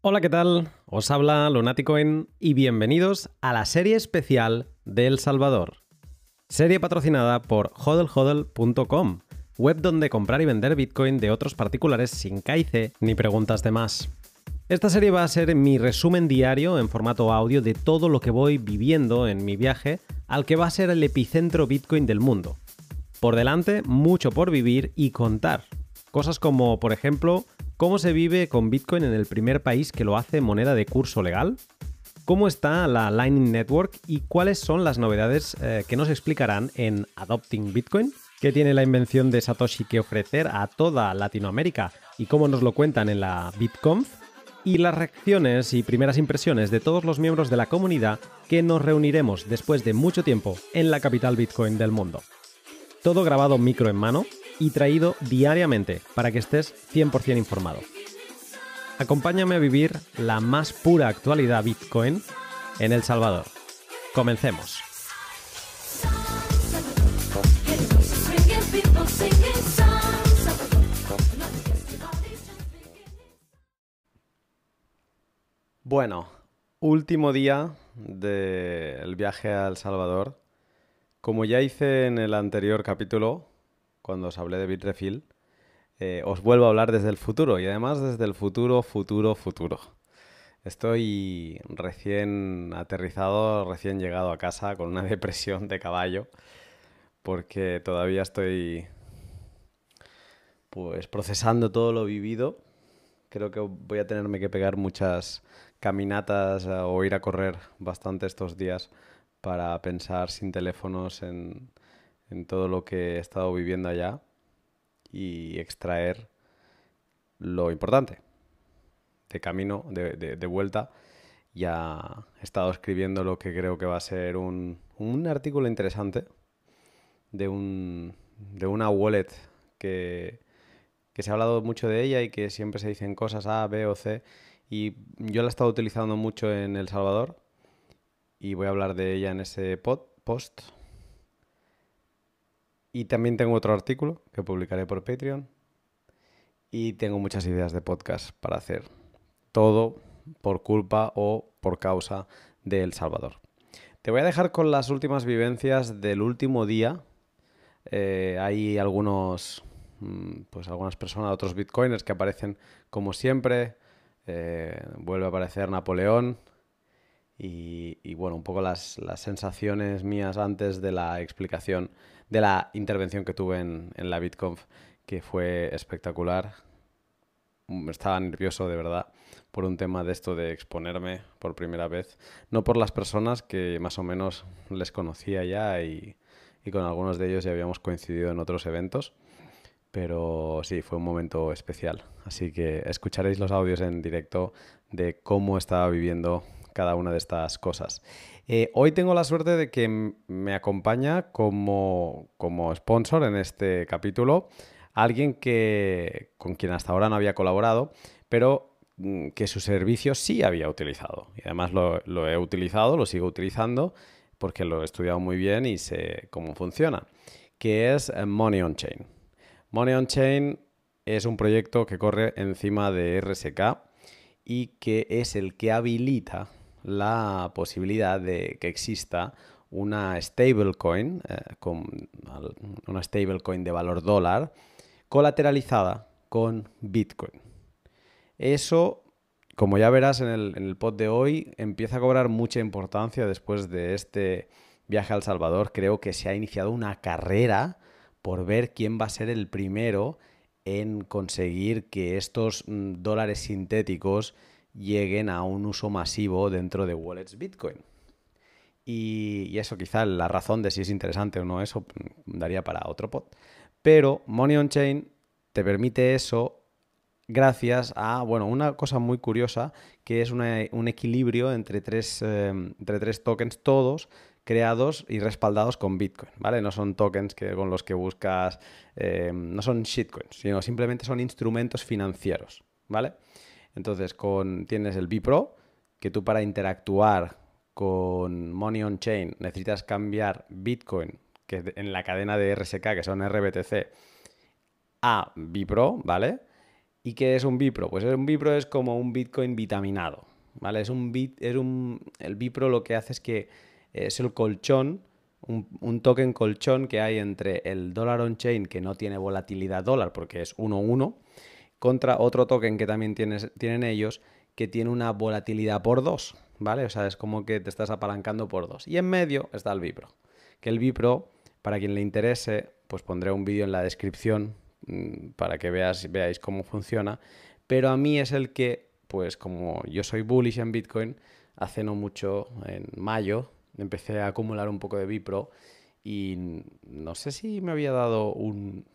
Hola, ¿qué tal? Os habla Lunaticoin y bienvenidos a la serie especial de El Salvador. Serie patrocinada por hodlhodl.com, web donde comprar y vender Bitcoin de otros particulares sin caice ni preguntas de más. Esta serie va a ser mi resumen diario en formato audio de todo lo que voy viviendo en mi viaje al que va a ser el epicentro Bitcoin del mundo. Por delante, mucho por vivir y contar. Cosas como, por ejemplo, cómo se vive con Bitcoin en el primer país que lo hace moneda de curso legal, cómo está la Lightning Network y cuáles son las novedades eh, que nos explicarán en Adopting Bitcoin, qué tiene la invención de Satoshi que ofrecer a toda Latinoamérica y cómo nos lo cuentan en la BitConf, y las reacciones y primeras impresiones de todos los miembros de la comunidad que nos reuniremos después de mucho tiempo en la capital Bitcoin del mundo. Todo grabado micro en mano y traído diariamente para que estés 100% informado. Acompáñame a vivir la más pura actualidad Bitcoin en El Salvador. Comencemos. Bueno, último día del viaje a El Salvador. Como ya hice en el anterior capítulo, cuando os hablé de Bitrefill, eh, os vuelvo a hablar desde el futuro y además desde el futuro, futuro, futuro. Estoy recién aterrizado, recién llegado a casa con una depresión de caballo porque todavía estoy pues procesando todo lo vivido. Creo que voy a tenerme que pegar muchas caminatas eh, o ir a correr bastante estos días para pensar sin teléfonos en, todo lo que he estado viviendo allá y extraer lo importante. De camino, de, vuelta, ya he estado escribiendo lo que creo que va a ser un, artículo interesante de, un, de una wallet que, que se ha hablado mucho de ella y que siempre se dicen cosas A, B o C y yo la he estado utilizando mucho en El Salvador y voy a hablar de ella en ese post. Y también tengo otro artículo que publicaré por Patreon. Y tengo muchas ideas de podcast para hacer. Todo por culpa o por causa de El Salvador. Te voy a dejar con las últimas vivencias del último día. Eh, hay algunos, mm, pues algunas personas, otros bitcoiners que aparecen como siempre eh, vuelve a aparecer Napoleón y, bueno, un poco las, sensaciones mías antes de la explicación, de la intervención que tuve en, la BitConf, que fue espectacular. Estaba nervioso de verdad por un tema de esto de exponerme por primera vez, no por las personas que más o menos les conocía ya y con algunos de ellos ya habíamos coincidido en otros eventos pero sí, fue un momento especial. Así que escucharéis los audios en directo de cómo estaba viviendo cada una de estas cosas. Eh, hoy tengo la suerte de que me acompaña como, como sponsor en este capítulo alguien que, con quien hasta ahora no había colaborado, pero mm, que su servicio sí había utilizado. Y además lo, lo he utilizado, lo sigo utilizando porque lo he estudiado muy bien y sé cómo funciona, que es eh, Money on Chain. Money on Chain es un proyecto que corre encima de RSK y que es el que habilita la posibilidad de que exista una stablecoin, eh, con una stablecoin de valor dólar, colateralizada con Bitcoin. Eso, como ya verás en el, en el pod de hoy, empieza a cobrar mucha importancia después de este viaje al Salvador. Creo que se ha iniciado una carrera por ver quién va a ser el primero en conseguir que estos mm, dólares sintéticos lleguen a un uso masivo dentro de wallets Bitcoin. Y, eso quizá la razón de si es interesante o no eso daría para otro pod. Pero Money on Chain te permite eso gracias a, bueno, una cosa muy curiosa que es un equilibrio entre tres, eh, entre tres tokens todos creados y respaldados con Bitcoin, ¿vale? No son tokens que, con los que buscas, eh, no son shitcoins, sino simplemente son instrumentos financieros, ¿vale? Entonces, con, tienes el Bipro, que tú para interactuar con Money on Chain necesitas cambiar Bitcoin, que en la cadena de RSK, que son RBTC, a Bipro, ¿vale? ¿Y qué es un Bipro? Pues un Bipro es como un Bitcoin vitaminado, ¿vale? Es un bit, es un, el Bipro lo que hace es que es el colchón, un, token colchón que hay entre el dólar on-chain, que no tiene volatilidad dólar porque es 1-1, contra otro token que también tienen ellos, que tiene una volatilidad por 2, ¿vale? O sea, es como que te estás apalancando por 2. Y en medio está el Bipro, que el Bipro, para quien le interese, pues pondré un vídeo en la descripción mm, para que veas, veáis cómo funciona, pero a mí es el que, pues como yo soy bullish en Bitcoin, hace no mucho, en mayo, empecé a acumular un poco de Bipro y no sé si me había dado un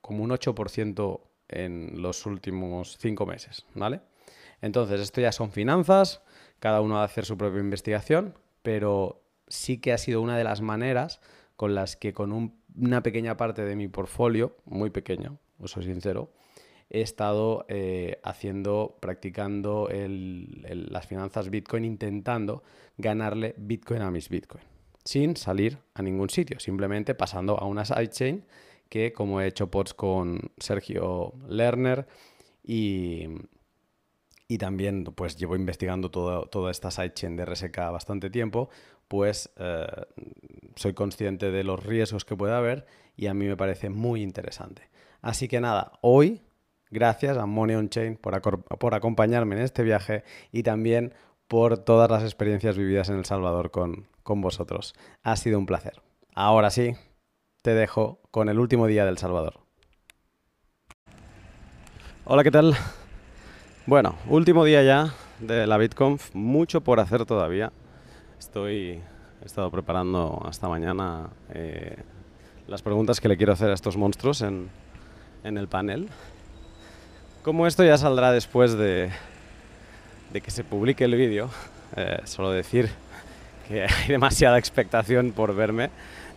como un 8% en los últimos 5 meses, ¿vale? Entonces, esto ya son finanzas, cada uno va a hacer su propia investigación, pero sí que ha sido una de las maneras con las que con una pequeña parte de mi portfolio, muy pequeño, os soy sincero, he estado eh, haciendo, practicando las finanzas Bitcoin, intentando ganarle Bitcoin a mis Bitcoin, sin salir a ningún sitio, simplemente pasando a una sidechain que, como he hecho pods con Sergio Lerner y, y también pues llevo investigando toda esta sidechain de RSK bastante tiempo, pues eh, soy consciente de los riesgos que puede haber y a mí me parece muy interesante. Así que nada, hoy Gracias a Money on Chain por, por acompañarme en este viaje y también por todas las experiencias vividas en El Salvador con, con vosotros. Ha sido un placer. Ahora sí, te dejo con el último día del Salvador. Hola, ¿qué tal? Bueno, último día ya de la BitConf, mucho por hacer todavía. Estoy, he estado preparando hasta mañana eh, las preguntas que le quiero hacer a estos monstruos en, en el panel. Como esto ya saldrá después de, que se publique el vídeo, eh, solo decir que hay demasiada expectación por verme.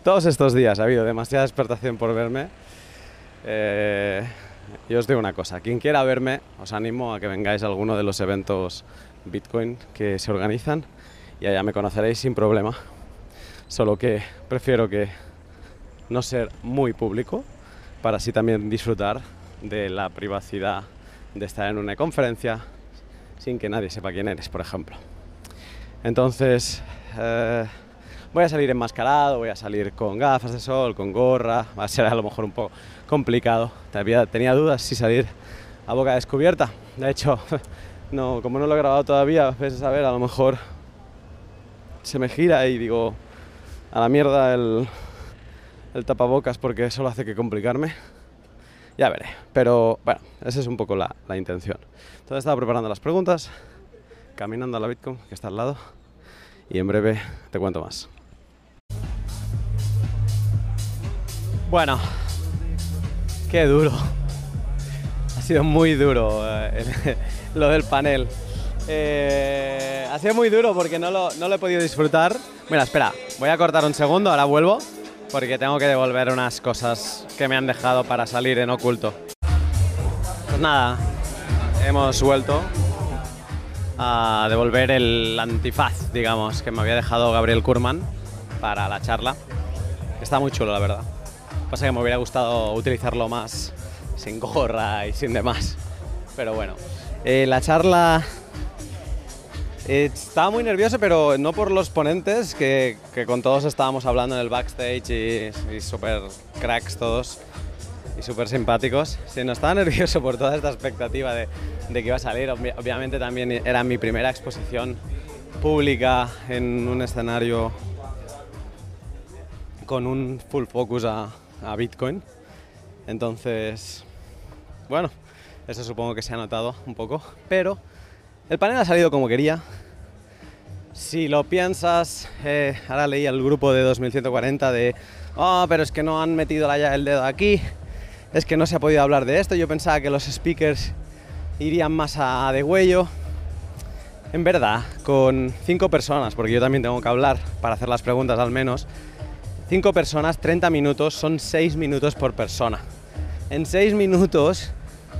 Todos estos días ha habido demasiada expectación por verme. Eh, yo os digo una cosa, quien quiera verme, os animo a que vengáis a alguno de los eventos Bitcoin que se organizan y allá me conoceréis sin problema. Solo que prefiero que no ser muy público para así también disfrutar de la privacidad de estar en una conferencia sin que nadie sepa quién eres, por ejemplo. Entonces, eh, voy a salir enmascarado, voy a salir con gafas de sol, con gorra, va a ser a lo mejor un poco complicado. Tenía, dudas si salir a boca descubierta. De hecho, no, como no lo he grabado todavía, veces a ver, a lo mejor se me gira y digo, a la mierda el, tapabocas porque eso lo hace que complicarme. Ya veré. Pero bueno, esa es un poco la, la intención. Entonces estaba preparando las preguntas, caminando a la Bitcoin, que está al lado, y en breve te cuento más. Bueno, qué duro. Ha sido muy duro eh, lo del panel. Eh, ha sido muy duro porque no lo, no lo he podido disfrutar. Mira, espera, voy a cortar un segundo, ahora vuelvo porque tengo que devolver unas cosas que me han dejado para salir en oculto. Pues nada, hemos vuelto a devolver el antifaz, digamos, que me había dejado Gabriel Kurman para la charla. Está muy chulo, la verdad. Pasa que me hubiera gustado utilizarlo más sin gorra y sin demás. Pero bueno, eh, la charla estaba muy nervioso, pero no por los ponentes, que, con todos estábamos hablando en el backstage y, y súper cracks todos y súper simpáticos, sino estaba nervioso por toda esta expectativa de, que iba a salir. obviamente también era mi primera exposición pública en un escenario con un full focus a, a Bitcoin. Entonces, bueno, eso supongo que se ha notado un poco, pero el panel ha salido como quería. Si lo piensas, eh, ahora leí al grupo de 2140 de, oh, pero es que no han metido ya el dedo aquí, es que no se ha podido hablar de esto. Yo pensaba que los speakers irían más a de huello. En verdad, con cinco personas, porque yo también tengo que hablar para hacer las preguntas al menos, cinco personas, 30 minutos, son 6 minutos por persona. En 6 minutos,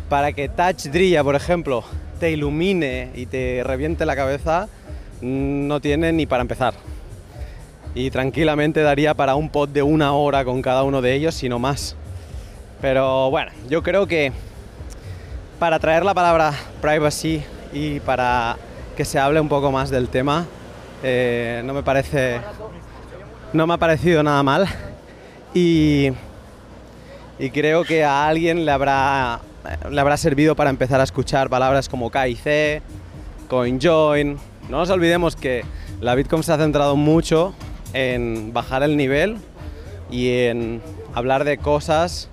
para que Touch Drilla, por ejemplo, te ilumine y te reviente la cabeza, no tiene ni para empezar. Y tranquilamente daría para un pod de una hora con cada uno de ellos, si no más. Pero bueno, yo creo que para traer la palabra privacy y para que se hable un poco más del tema. Eh, no me parece. No me ha parecido nada mal. Y, creo que a alguien le habrá, le habrá servido para empezar a escuchar palabras como KIC, CoinJoin. No nos olvidemos que la Bitcoin se ha centrado mucho en bajar el nivel y en hablar de cosas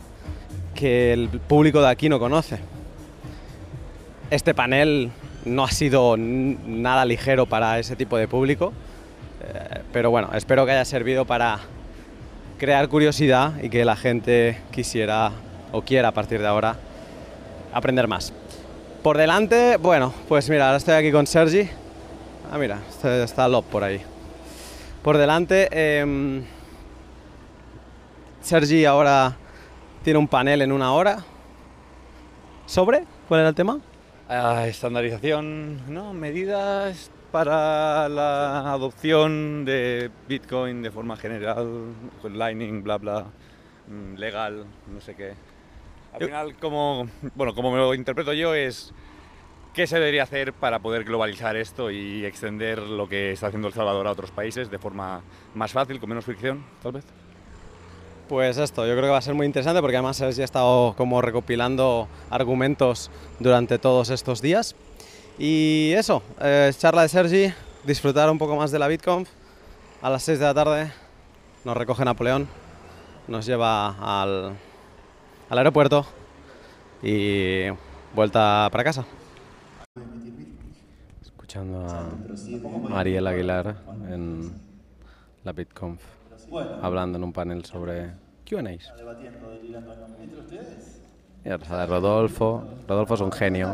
que el público de aquí no conoce. Este panel no ha sido nada ligero para ese tipo de público, pero bueno, espero que haya servido para crear curiosidad y que la gente quisiera o quiera a partir de ahora aprender más. Por delante, bueno, pues mira, ahora estoy aquí con Sergi. Ah, mira, está, está Lob por ahí. Por delante, eh, Sergi ahora tiene un panel en una hora. ¿Sobre? ¿Cuál era el tema? Uh, estandarización, ¿no? Medidas para la adopción de Bitcoin de forma general, con Lightning, bla, bla, legal, no sé qué. Al final, como, bueno, como me lo interpreto yo, es qué se debería hacer para poder globalizar esto y extender lo que está haciendo El Salvador a otros países de forma más fácil, con menos fricción, tal vez. Pues esto, yo creo que va a ser muy interesante porque además ha estado como recopilando argumentos durante todos estos días. Y eso, eh, charla de Sergi, disfrutar un poco más de la BitConf. A las 6 de la tarde nos recoge Napoleón, nos lleva al, al aeropuerto y vuelta para casa. Escuchando a Ariel Aguilar en la BitConf, hablando en un panel sobre Q&As. Rodolfo. Rodolfo es un genio.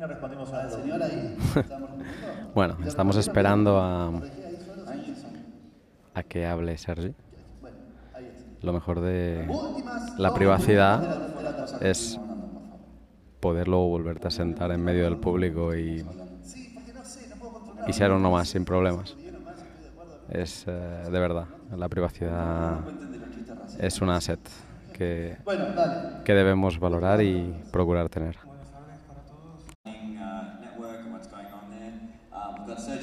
Respondemos al señor ahí? bueno, estamos esperando a, a que hable Sergi. Lo mejor de la privacidad es poder luego volverte a sentar en medio del público y, y ser uno más sin problemas. Es eh, de verdad, la privacidad es un asset que, que debemos valorar y procurar tener.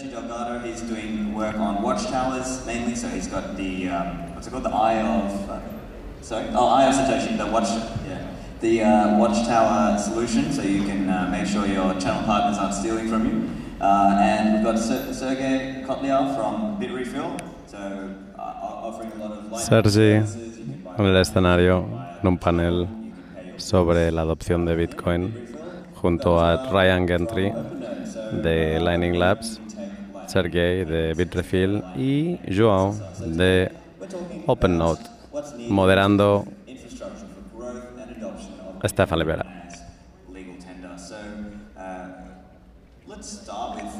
Sergio Delgado, he's doing work on watchtowers mainly, so he's got the, um, what's it called, the Eye of, uh, sorry? Oh, Eye of Satoshi, the watch, yeah. The uh, watchtower solution, so you can uh, make sure your channel partners aren't stealing from you. Uh, and we've got Ser Sergey Kotliar from Bitrefill, so uh, offering a lot of Sergi en el escenario en un panel sobre la adopción de Bitcoin junto a Ryan Gentry de Lightning Labs, Sergey de Bitrefill y Joao de OpenNote, moderando Stefan Libera. Let's start with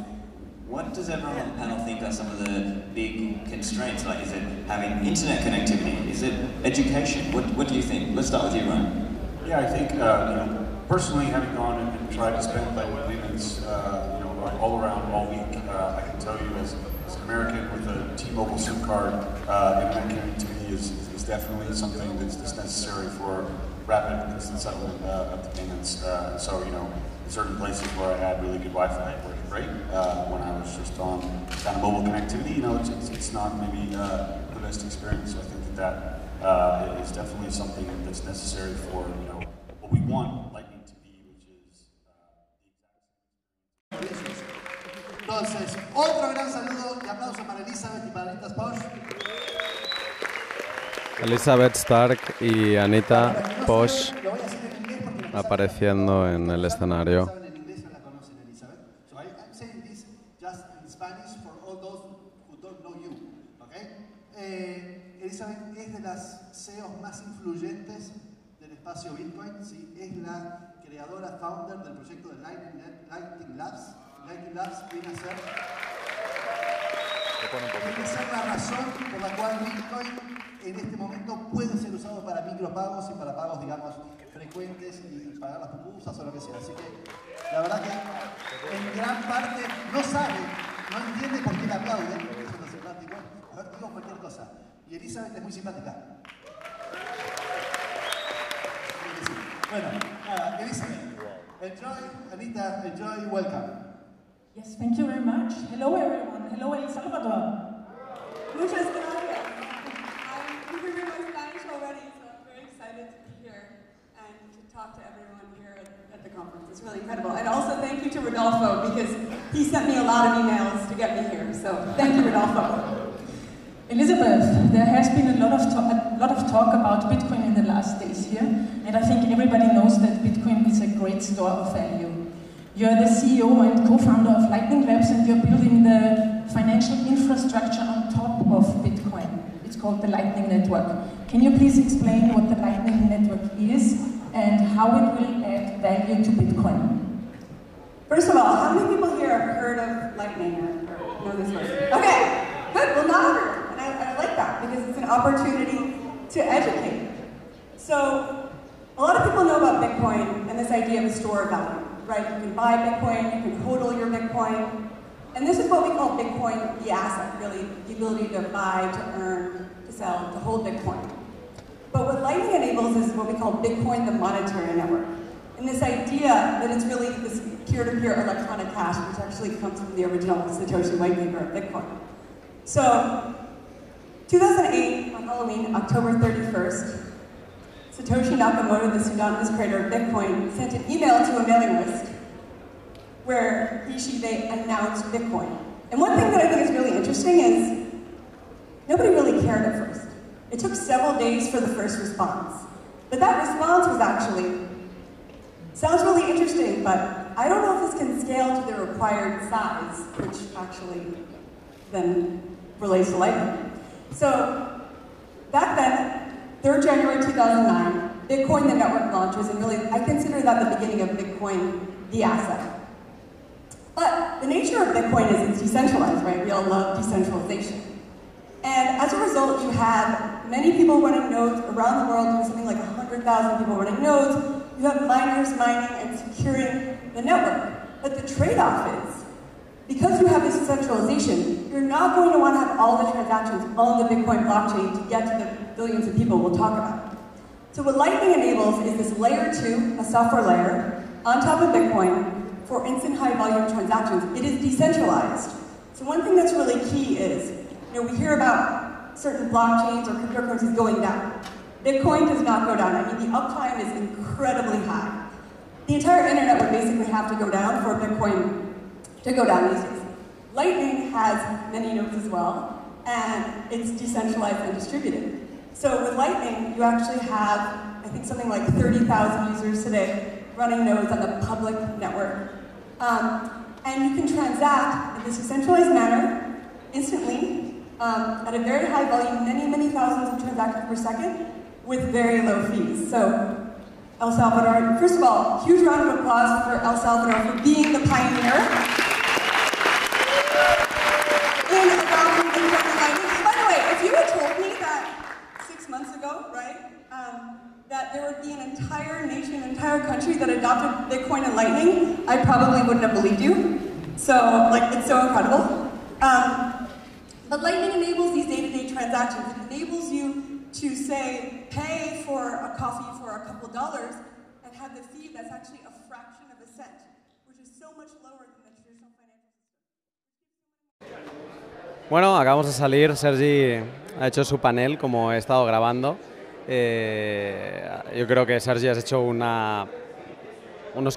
what does everyone on the panel think are some of the big constraints? Like, is it having internet connectivity? Is it education? What, what do you think? Let's start with you, Ryan. Yeah, I think, uh, you know, personally, having gone and, and tried to spend mobile payments, uh, you know, all around all week, uh, I can tell you as, as an American with a T-Mobile SIM card, uh, internet connectivity is, is definitely something that's, that's necessary for rapid instant settlement uh, of the payments. Uh, so, you know, in certain places where I had really good Wi-Fi, it worked great. Uh, when I was just on kind of mobile connectivity, you know, it's, it's, it's not maybe uh, the best experience. So I think that that uh, is definitely something that's necessary for, you know, what we want Lightning to Entonces, otro gran saludo y aplauso para Elizabeth y para Anita Posh. Elizabeth Stark y Anita Posh apareciendo en el escenario. Elizabeth. Es de las CEOs más influyentes del espacio Bitcoin. ¿sí? Es la creadora, founder del proyecto de Lightning Labs. Lightning Labs viene a ser Viene a ser la razón por la cual Bitcoin en este momento puede ser usado para micropagos y para pagos, digamos, frecuentes y pagar las pupusas o lo que sea. Así que la verdad que en gran parte no sabe, no entiende por qué le aplauden, porque eso no es simpático. A ver, digo cualquier cosa. Y Elizabeth es muy simpática. Bueno, nada, Elizabeth. Enjoy, Anita, enjoy, welcome. Yes, thank you very much. Hello, everyone. Hello, El Salvador. Muchas gracias. Um, I'm improving my Spanish already, so I'm very excited to be here and to talk to everyone here at, at the conference. It's really incredible. And also thank you to Rodolfo because he sent me a lot of emails to get me here. So thank you, Rodolfo. Elizabeth, there has been a lot of a lot of talk about Bitcoin in the last days here, and I think everybody knows that Bitcoin is a great store of value. You're the CEO and co-founder of Lightning Labs, and you're building the financial infrastructure on top of Bitcoin. It's called the Lightning Network. Can you please explain what the Lightning Network is and how it will add value to Bitcoin? First of all, how many people here have heard of Lightning or, know this word? Okay, good. Well, not heard. And I, I like that because it's an opportunity to educate. So, a lot of people know about Bitcoin and this idea of a store of value, right? You can buy Bitcoin, you can hodl your Bitcoin. And this is what we call Bitcoin, the asset, really, the ability to buy, to earn, to sell, to hold Bitcoin. But what Lightning enables is what we call Bitcoin, the monetary network. And this idea that it's really this peer-to-peer electronic cash, which actually comes from the original Satoshi white paper of Bitcoin. So, 2008, on Halloween, October 31st, Satoshi Nakamoto, the pseudonymous creator of Bitcoin, sent an email to a mailing list where he, she, they announced Bitcoin. And one thing that I think is really interesting is nobody really cared at first. It took several days for the first response. But that response was actually, sounds really interesting, but I don't know if this can scale to the required size, which actually then relates to Lightning. So back then, 3rd January 2009, Bitcoin, the network launches, and really, I consider that the beginning of Bitcoin, the asset. But the nature of Bitcoin is it's decentralized, right? We all love decentralization. And as a result, you have many people running nodes around the world, there's something like 100,000 people running nodes. You have miners mining and securing the network. But the trade-off is, because you have this decentralization, you're not going to want to have all the transactions on the Bitcoin blockchain to get to the billions of people we'll talk about. So what Lightning enables is this layer two, a software layer, on top of Bitcoin for instant high volume transactions. It is decentralized. So one thing that's really key is, you know, we hear about certain blockchains or cryptocurrencies going down. Bitcoin does not go down. I mean, the uptime is incredibly high. The entire internet would basically have to go down for Bitcoin to go down these days. Lightning has many nodes as well, and it's decentralized and distributed. So with Lightning, you actually have, I think, something like 30,000 users today running nodes on the public network. Um, and you can transact in this decentralized manner instantly um, at a very high volume, many, many thousands of transactions per second with very low fees. So El Salvador, first of all, huge round of applause for El Salvador for being the pioneer in adopting Bitcoin Lightning. By the way, if you had told me that six months ago, right, um, that there would be an entire nation, an entire country that adopted Bitcoin and Lightning, I probably wouldn't have believed you. So, like, it's so incredible. Um, but Lightning enables these day-to-day transactions. It enables you to say, pay for a coffee for a couple dollars and have the fee that's actually a fraction of a cent, which is so much lower than the traditional financial system. Bueno, acabamos de salir. Sergi ha hecho su panel como he estado grabando. Eh, yo creo que Sergi has hecho unos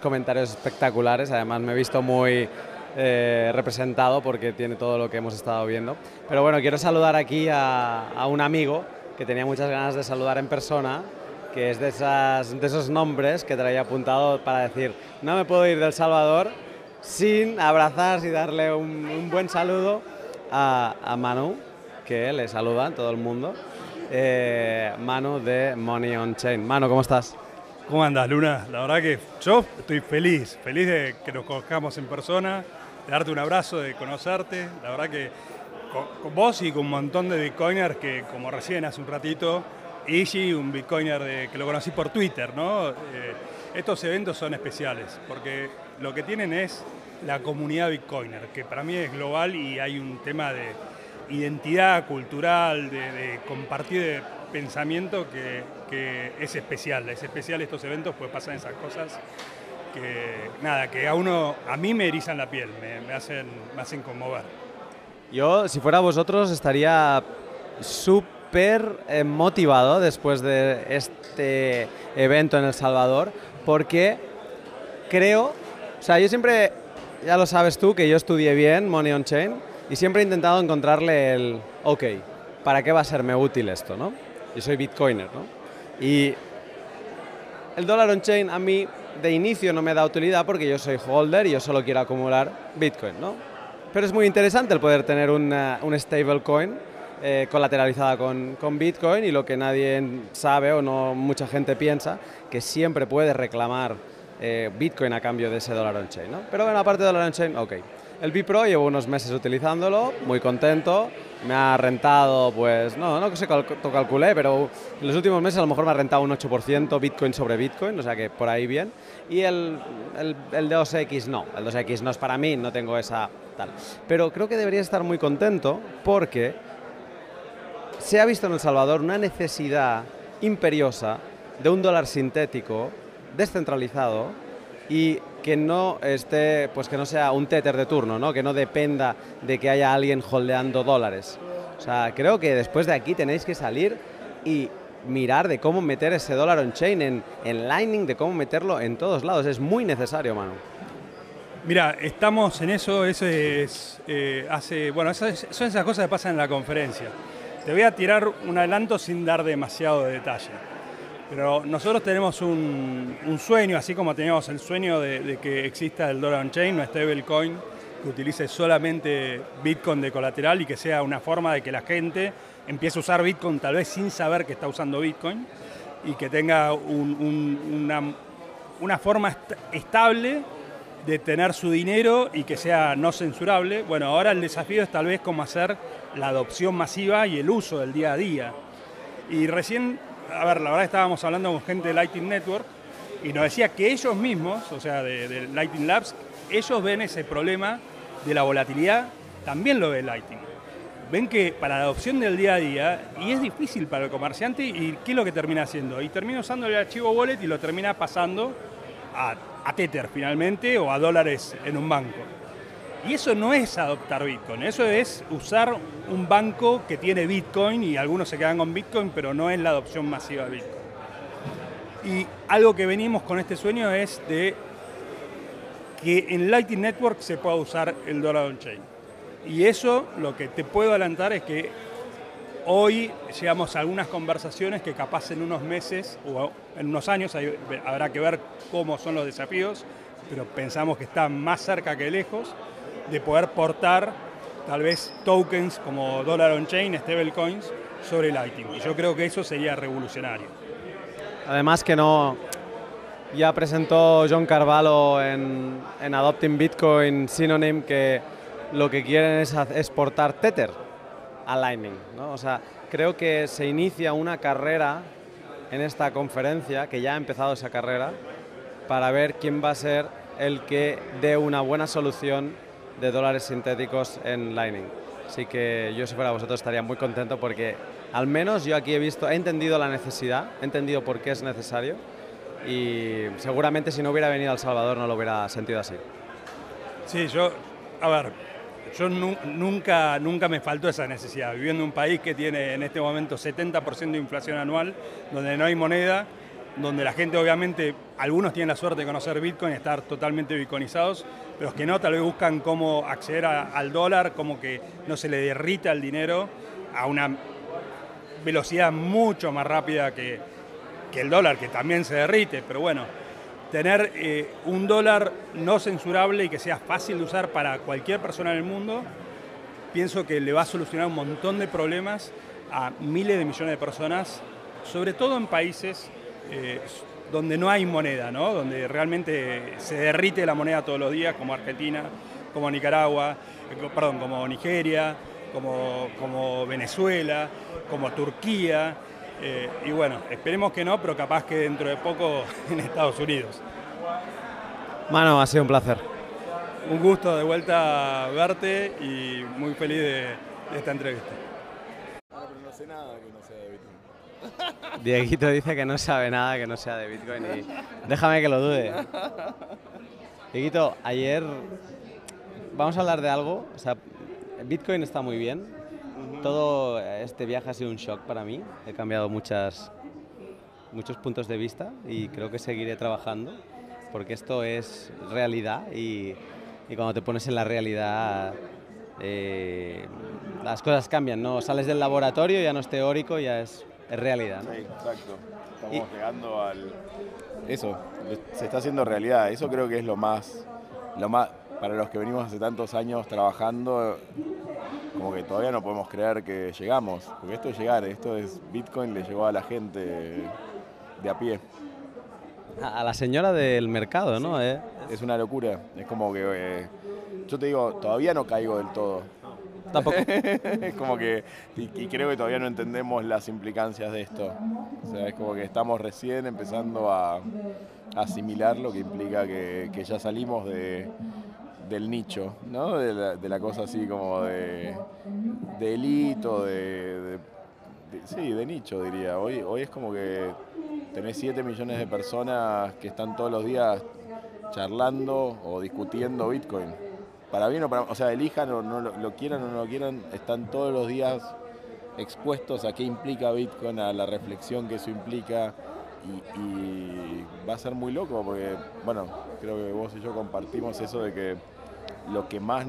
comentarios espectaculares. Además, me he visto muy eh, representado porque tiene todo lo que hemos estado viendo. Pero bueno, quiero saludar aquí a, a un amigo que tenía muchas ganas de saludar en persona, que es de, esos nombres que traía apuntado para decir, no me puedo ir del Salvador sin abrazar y darle un, buen saludo a, a, Manu, que le saluda todo el mundo. Eh, Manu de Money on Chain. Manu, ¿cómo estás? ¿Cómo andas, Luna? La verdad que yo estoy feliz, feliz de que nos conozcamos en persona, de darte un abrazo, de conocerte. La verdad que con, vos y con un montón de bitcoiners que, como recién hace un ratito, Ishi, un bitcoiner que lo conocí por Twitter, ¿no? Eh, estos eventos son especiales porque lo que tienen es la comunidad bitcoiner, que para mí es global y hay un tema de identidad cultural, de, de compartir de pensamiento que, porque es especial, es especial estos eventos, pues pasan esas cosas que, nada, que a uno, a mí me erizan la piel, me, hacen, me hacen conmover. Yo, si fuera vosotros, estaría súper eh, motivado después de este evento en El Salvador, porque creo, o sea, yo siempre, ya lo sabes tú, que yo estudié bien Money on Chain y siempre he intentado encontrarle el, ok, ¿para qué va a serme útil esto, no? Yo soy bitcoiner, ¿no? Y el dólar on chain a mí de inicio no me da utilidad porque yo soy holder y yo solo quiero acumular bitcoin, ¿no? Pero es muy interesante el poder tener una, un stablecoin eh, colateralizada con, con, bitcoin y lo que nadie sabe o no mucha gente piensa, que siempre puede reclamar eh, bitcoin a cambio de ese dólar on chain, ¿no? Pero bueno, aparte de dólar on chain, ok. El Bipro llevo unos meses utilizándolo, muy contento. Me ha rentado, pues, no, no que se cal calculé, pero en los últimos meses a lo mejor me ha rentado un 8% Bitcoin sobre Bitcoin, o sea que por ahí bien. Y el, el, el 2X no, el 2X no es para mí, no tengo esa tal. Pero creo que debería estar muy contento porque se ha visto en El Salvador una necesidad imperiosa de un dólar sintético descentralizado y que no esté, pues que no sea un tether de turno, ¿no? que no dependa de que haya alguien holdeando dólares. O sea, creo que después de aquí tenéis que salir y mirar de cómo meter ese dólar on-chain en, en Lightning, de cómo meterlo en todos lados. Es muy necesario, mano. Mira, estamos en eso, eso es, eh, hace, bueno, son esas cosas que pasan en la conferencia. Te voy a tirar un adelanto sin dar demasiado detalle. Pero nosotros tenemos un, sueño, así como teníamos el sueño de, que exista el Dollar On-Chain, no stablecoin, que utilice solamente Bitcoin de colateral y que sea una forma de que la gente empiece a usar Bitcoin tal vez sin saber que está usando Bitcoin y que tenga una, una forma estable de tener su dinero y que sea no censurable. Bueno, ahora el desafío es tal vez cómo hacer la adopción masiva y el uso del día a día. Y recién a ver, la verdad estábamos hablando con gente de Lighting Network y nos decía que ellos mismos, o sea, de, Lighting Labs, ellos ven ese problema de la volatilidad, también lo ve Lighting. Ven que para la adopción del día a día, y es difícil para el comerciante, ¿y qué es lo que termina haciendo? Y termina usando el archivo wallet y lo termina pasando a, a Tether finalmente o a dólares en un banco. Y eso no es adoptar Bitcoin, eso es usar un banco que tiene Bitcoin y algunos se quedan con Bitcoin, pero no es la adopción masiva de Bitcoin. Y algo que venimos con este sueño es de que en Lightning Network se pueda usar el dólar on-chain. Y eso lo que te puedo adelantar es que hoy llegamos a algunas conversaciones que capaz en unos meses o en unos años habrá que ver cómo son los desafíos, pero pensamos que está más cerca que lejos de poder portar tal vez tokens como Dollar on Chain, stablecoins, sobre Lightning. Y yo creo que eso sería revolucionario. Además que no, ya presentó John Carvalho en, en Adopting Bitcoin Synonym que lo que quieren es exportar Tether a Lightning. ¿no? O sea, creo que se inicia una carrera en esta conferencia, que ya ha empezado esa carrera, para ver quién va a ser el que dé una buena solución de dólares sintéticos en Lightning. Así que yo si fuera vosotros estaría muy contento porque al menos yo aquí he visto, he entendido la necesidad, he entendido por qué es necesario y seguramente si no hubiera venido al Salvador no lo hubiera sentido así. Sí, yo, a ver, yo nunca, nunca me faltó esa necesidad. Viviendo en un país que tiene en este momento 70% de inflación anual, donde no hay moneda, donde la gente obviamente, algunos tienen la suerte de conocer Bitcoin y estar totalmente bitcoinizados, pero los que no, tal vez buscan cómo acceder al dólar, como que no se le derrita el dinero a una velocidad mucho más rápida que, el dólar, que también se derrite, pero bueno, tener eh, un dólar no censurable y que sea fácil de usar para cualquier persona en el mundo, pienso que le va a solucionar un montón de problemas a miles de millones de personas, sobre todo en países eh, donde no hay moneda, ¿no? donde realmente se derrite la moneda todos los días, como Argentina, como Nicaragua, eh, perdón, como Nigeria, como, como Venezuela, como Turquía. Eh, y bueno, esperemos que no, pero capaz que dentro de poco en Estados Unidos. Mano, ha sido un placer. Un gusto de vuelta verte y muy feliz de, esta entrevista. Ah, pero no sé nada que no sea de Dieguito dice que no sabe nada que no sea de Bitcoin y déjame que lo dude. Dieguito, ayer vamos a hablar de algo. O sea, Bitcoin está muy bien. Todo este viaje ha sido un shock para mí. He cambiado muchas, muchos puntos de vista y creo que seguiré trabajando porque esto es realidad y, y cuando te pones en la realidad eh, las cosas cambian, ¿no? Sales del laboratorio, ya no es teórico, ya es, es realidad. ¿no? Sí, exacto. Estamos llegando al... Eso, se está haciendo realidad. Eso creo que es lo más, lo más, para los que venimos hace tantos años trabajando, como que todavía no podemos creer que llegamos. Porque esto es llegar, esto es Bitcoin le llegó a la gente de a pie. A la señora del mercado, ¿no? Eh, Es una locura. Es como que... eh, yo te digo, todavía no caigo del todo. Tampoco. es como que, y, creo que todavía no entendemos las implicancias de esto. O sea, es como que estamos recién empezando a, asimilar lo que implica que, ya salimos de, del nicho, ¿no? De la, de la cosa así como de, de- de- sí, de nicho diría. Hoy, hoy es como que tenés 7 millones de personas que están todos los días charlando o discutiendo Bitcoin. Para bien o para o sea, elijan o no lo, lo quieran o no lo quieran, están todos los días expuestos a qué implica Bitcoin, a la reflexión que eso implica y, va a ser muy loco porque, bueno, creo que vos y yo compartimos eso de que lo que más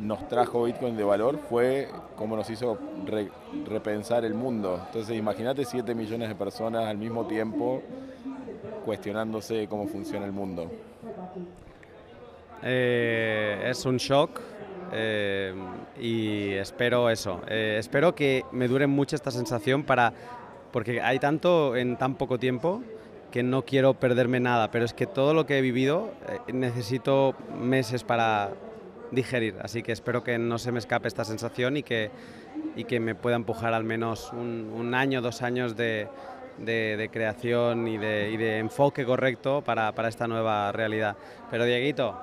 nos trajo Bitcoin de valor fue cómo nos hizo re- repensar el mundo. Entonces imagínate 7 millones de personas al mismo tiempo cuestionándose cómo funciona el mundo. Eh, es un shock eh, y espero eso. Eh, espero que me dure mucho esta sensación para porque hay tanto en tan poco tiempo que no quiero perderme nada, pero es que todo lo que he vivido necesito meses para digerir, así que espero que no se me escape esta sensación y que, y que me pueda empujar al menos un, año, dos años de, de- de creación y de, y de enfoque correcto para, para esta nueva realidad. Pero Dieguito,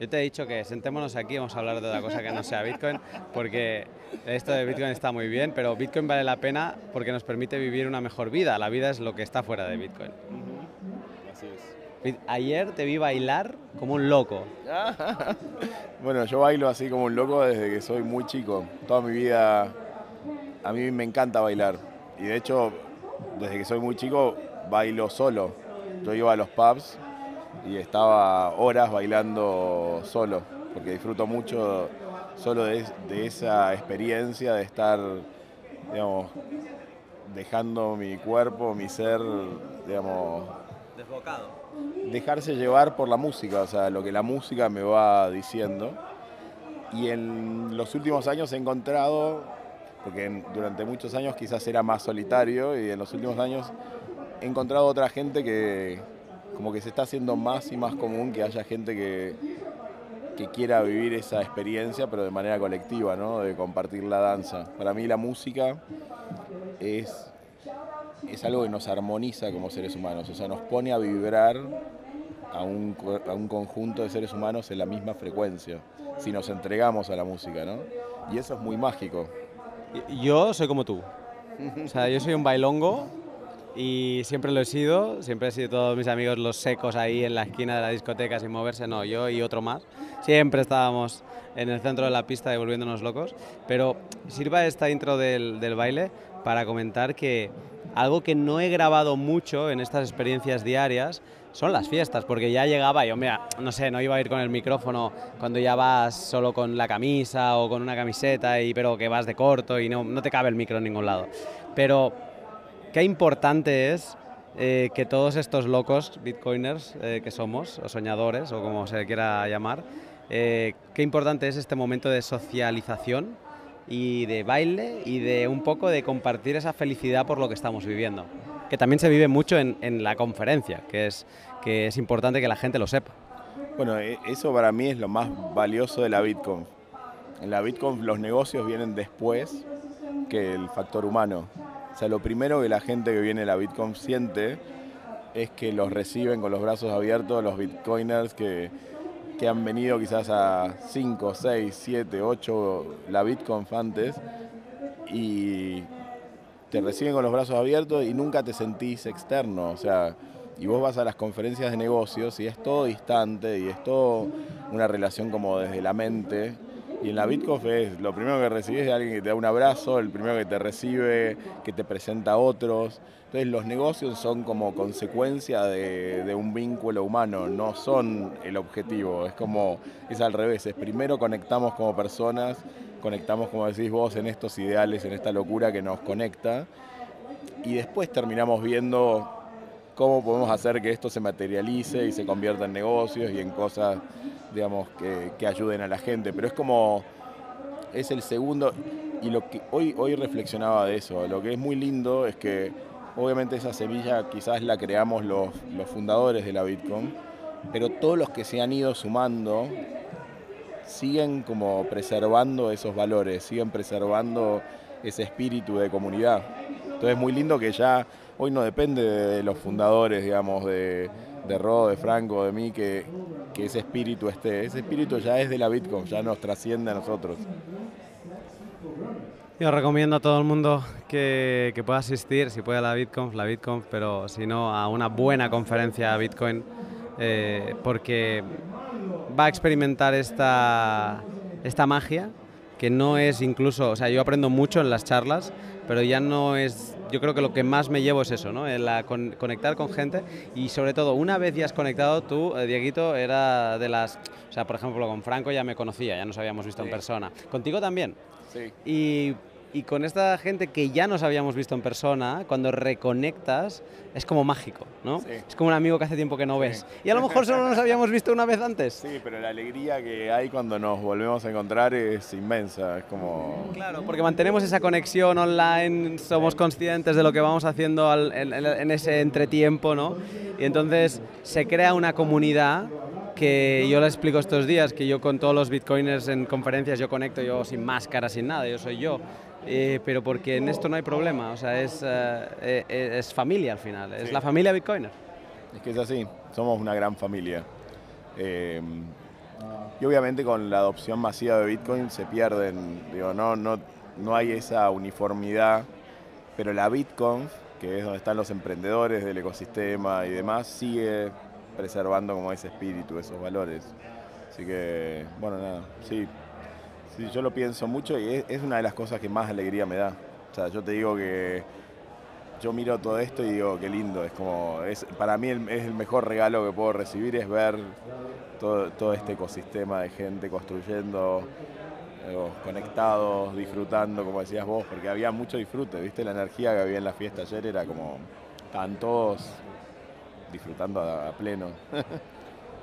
yo te he dicho que sentémonos aquí, vamos a hablar de otra cosa que no sea Bitcoin, porque esto de Bitcoin está muy bien, pero Bitcoin vale la pena porque nos permite vivir una mejor vida. La vida es lo que está fuera de Bitcoin. Así es. Ayer te vi bailar como un loco. Bueno, yo bailo así como un loco desde que soy muy chico. Toda mi vida a mí me encanta bailar. Y de hecho, desde que soy muy chico, bailo solo. Yo iba a los pubs y estaba horas bailando solo, porque disfruto mucho solo de, de esa experiencia de estar, digamos, dejando mi cuerpo, mi ser, digamos, Desbocado. dejarse llevar por la música, o sea, lo que la música me va diciendo. Y en los últimos años he encontrado, porque durante muchos años quizás era más solitario, y en los últimos años he encontrado otra gente que como que se está haciendo más y más común que haya gente que, que quiera vivir esa experiencia, pero de manera colectiva, ¿no? De compartir la danza. Para mí la música es es algo que nos armoniza como seres humanos, o sea, nos pone a vibrar a un, a un conjunto de seres humanos en la misma frecuencia, si nos entregamos a la música, ¿no? Y eso es muy mágico. Yo soy como tú. O sea, yo soy un bailongo y siempre lo he sido. Siempre he sido todos mis amigos los secos ahí en la esquina de la discoteca sin moverse. No, yo y otro más. Siempre estábamos en el centro de la pista y volviéndonos locos. Pero sirva esta intro del, del baile para comentar que algo que no he grabado mucho en estas experiencias diarias son las fiestas, porque ya llegaba yo, mira, no sé, no iba a ir con el micrófono cuando ya vas solo con la camisa o con una camiseta, y, pero que vas de corto y no, no te cabe el micro en ningún lado. Pero qué importante es eh, que todos estos locos bitcoiners eh, que somos, o soñadores, o como se quiera llamar, eh, qué importante es este momento de socialización y de baile y de un poco de compartir esa felicidad por lo que estamos viviendo. Que también se vive mucho en, en la conferencia, que es, que es importante que la gente lo sepa. Bueno, e- eso para mí es lo más valioso de la Bitcoin. En la Bitcoin los negocios vienen después que el factor humano. O sea, lo primero que la gente que viene a la Bitcoin siente es que los reciben con los brazos abiertos los bitcoiners que, que han venido quizás a 5, 6, 7, 8 la Bitcoin antes y, te reciben con los brazos abiertos y nunca te sentís externo. O sea, y vos vas a las conferencias de negocios y es todo distante y es todo una relación como desde la mente. Y en la BitConf es lo primero que recibes de alguien que te da un abrazo, el primero que te recibe, que te presenta a otros. Entonces los negocios son como consecuencia de, de, un vínculo humano, no son el objetivo, es como, es al revés, es primero conectamos como personas, conectamos como decís vos en estos ideales, en esta locura que nos conecta y después terminamos viendo cómo podemos hacer que esto se materialice y se convierta en negocios y en cosas, digamos, que, ayuden a la gente, pero es como, es el segundo, y lo que hoy, hoy reflexionaba de eso, lo que es muy lindo es que Obviamente esa semilla quizás la creamos los, los, fundadores de la Bitcoin, pero todos los que se han ido sumando siguen como preservando esos valores, siguen preservando ese espíritu de comunidad. Entonces es muy lindo que ya hoy no depende de los fundadores, digamos, de, de Ro, de Franco, de mí, que, que ese espíritu esté. Ese espíritu ya es de la Bitcoin, ya nos trasciende a nosotros. Yo recomiendo a todo el mundo que, que, pueda asistir, si puede a la BitConf, la BitConf, pero si no, a una buena conferencia Bitcoin, eh, porque va a experimentar esta, esta magia, que no es incluso, o sea, yo aprendo mucho en las charlas, pero ya no es, yo creo que lo que más me llevo es eso, ¿no? El con, conectar con gente y sobre todo, una vez ya has conectado, tú, eh, Dieguito, era de las, o sea, por ejemplo, con Franco ya me conocía, ya nos habíamos visto sí. en persona. ¿Contigo también? Sí. Y y con esta gente que ya nos habíamos visto en persona, cuando reconectas, es como mágico, ¿no? Sí. Es como un amigo que hace tiempo que no ves. Sí. Y a lo mejor solo nos habíamos visto una vez antes. Sí, pero la alegría que hay cuando nos volvemos a encontrar es inmensa, es como... Claro, porque mantenemos esa conexión online, somos conscientes de lo que vamos haciendo al, en, en ese entretiempo, ¿no? Y entonces se crea una comunidad que yo le explico estos días, que yo con todos los bitcoiners en conferencias yo conecto yo sin máscara, sin nada, yo soy yo. Eh, pero porque en esto no hay problema, o sea, es, eh, es familia al final, es Sí. la familia bitcoiner. Es que es así, somos una gran familia. Eh, y obviamente con la adopción masiva de Bitcoin se pierden, digo, no, no, no hay esa uniformidad, pero la Bitcoin, que es donde están los emprendedores del ecosistema y demás, sigue preservando como ese espíritu, esos valores. Así que, bueno, nada, sí, sí yo lo pienso mucho y es, una de las cosas que más alegría me da. O sea, yo te digo que yo miro todo esto y digo, qué lindo, es como, para mí es el mejor regalo que puedo recibir, es ver todo, este ecosistema de gente construyendo, eh, conectados, disfrutando, como decías vos, porque había mucho disfrute, ¿viste? La energía que había en la fiesta ayer era como, estaban todos disfrutando a pleno.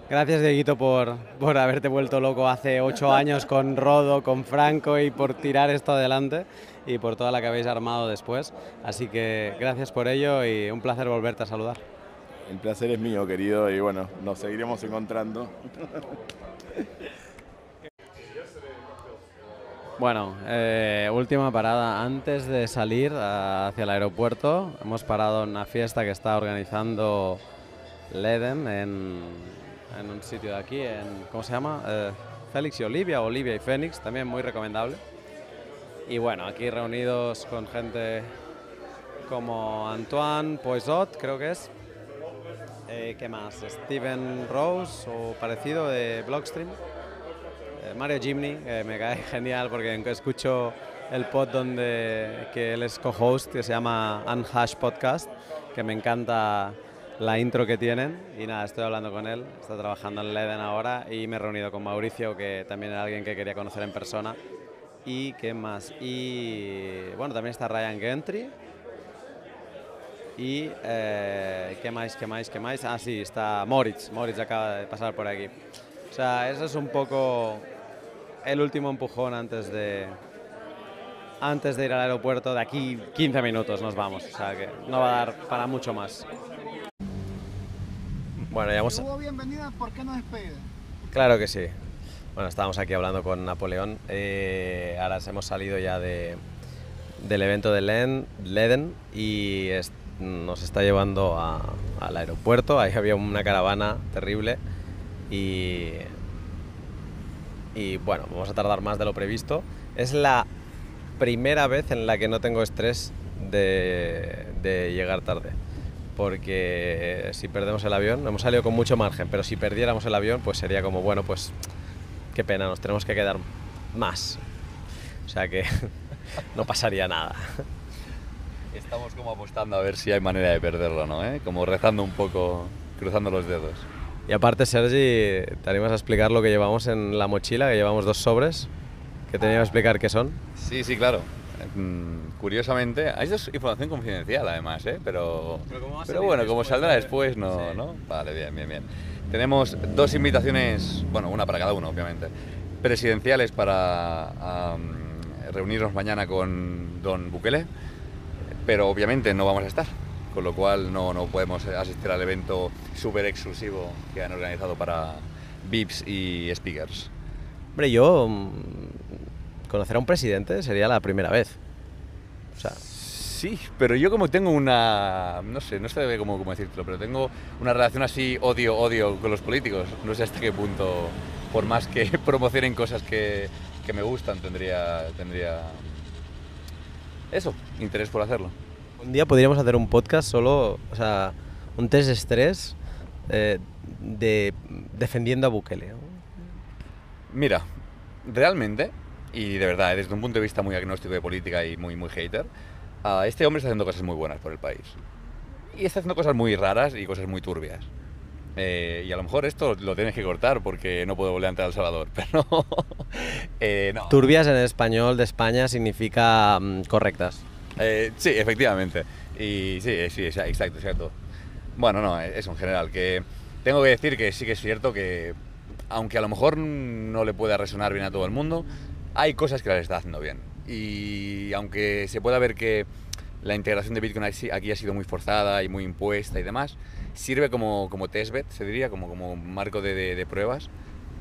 Gracias, Dieguito, por, por haberte vuelto loco hace ocho años con Rodo, con Franco y por tirar esto adelante y por toda la que habéis armado después. Así que gracias por ello y un placer volverte a saludar. El placer es mío, querido, y bueno, nos seguiremos encontrando. Bueno, eh, última parada. Antes de salir uh, hacia el aeropuerto, hemos parado en una fiesta que está organizando Leden en, en un sitio de aquí, en, ¿cómo se llama? Eh, Félix y Olivia, Olivia y Fénix, también muy recomendable. Y bueno, aquí reunidos con gente como Antoine Poisot, creo que es. Eh, ¿Qué más? Steven Rose o parecido de Blockstream. Eh, Mario Jimny, que me cae genial porque escucho el pod donde que él es co-host, que se llama Unhash Podcast, que me encanta la intro que tienen y nada, estoy hablando con él, está trabajando en Leden ahora y me he reunido con Mauricio, que también era alguien que quería conocer en persona. ¿Y qué más? Y bueno, también está Ryan Gentry. Y eh, qué más, qué más, qué más. Ah, sí, está Moritz. Moritz acaba de pasar por aquí. O sea, eso es un poco el último empujón antes de antes de ir al aeropuerto. De aquí 15 minutos nos vamos. O sea que no va a dar para mucho más. Bueno, ya hemos... bienvenida, ¿por qué no despedida? Claro que sí. Bueno, estábamos aquí hablando con Napoleón. Eh, ahora hemos salido ya de, del evento de Leden, Leden y es, nos está llevando a, al aeropuerto. Ahí había una caravana terrible y, y bueno, vamos a tardar más de lo previsto. Es la primera vez en la que no tengo estrés de, de llegar tarde. Porque si perdemos el avión, hemos salido con mucho margen, pero si perdiéramos el avión, pues sería como, bueno, pues qué pena, nos tenemos que quedar más. O sea que no pasaría nada. Estamos como apostando a ver si hay manera de perderlo, ¿no? ¿Eh? Como rezando un poco, cruzando los dedos. Y aparte, Sergi, ¿te animas a explicar lo que llevamos en la mochila? Que llevamos dos sobres. que tenía que explicar qué son? Sí, sí, claro. Mm, curiosamente, hay es información confidencial además, ¿eh? pero, pero, bueno, como saldrá después, no, ¿no? Vale, bien, bien, bien. Tenemos dos invitaciones, bueno, una para cada uno, obviamente, presidenciales para um, reunirnos mañana con don Bukele, pero obviamente no vamos a estar, con lo cual no, no podemos asistir al evento súper exclusivo que han organizado para VIPs y speakers. Hombre, yo conocer a un presidente sería la primera vez. O sea, Sí, pero yo como tengo una, no sé, no sé cómo, cómo decirlo, pero tengo una relación así odio-odio con los políticos. No sé hasta qué punto, por más que promocionen cosas que, que me gustan, tendría, tendría eso, interés por hacerlo. un día podríamos hacer un podcast solo, o sea, un test de estrés eh, de defendiendo a Bukele. ¿no? Mira, realmente, y de verdad, desde un punto de vista muy agnóstico de política y muy, muy hater, ah, este hombre está haciendo cosas muy buenas por el país. Y está haciendo cosas muy raras y cosas muy turbias. Eh, y a lo mejor esto lo tienes que cortar porque no puedo volver a entrar a El Salvador, pero eh, no. Turbias en español de España significa mm, correctas. Eh, sí, efectivamente. Y sí, eh, sí, exa- exacto, exacto. Bueno, no, eh, eso en general, que tengo que decir que sí que es cierto que, aunque a lo mejor no le pueda resonar bien a todo el mundo, hay cosas que las está haciendo bien. Y aunque se pueda ver que la integración de Bitcoin aquí ha sido muy forzada y muy impuesta y demás, sirve como, como testbed, se diría, como, como marco de, de- de pruebas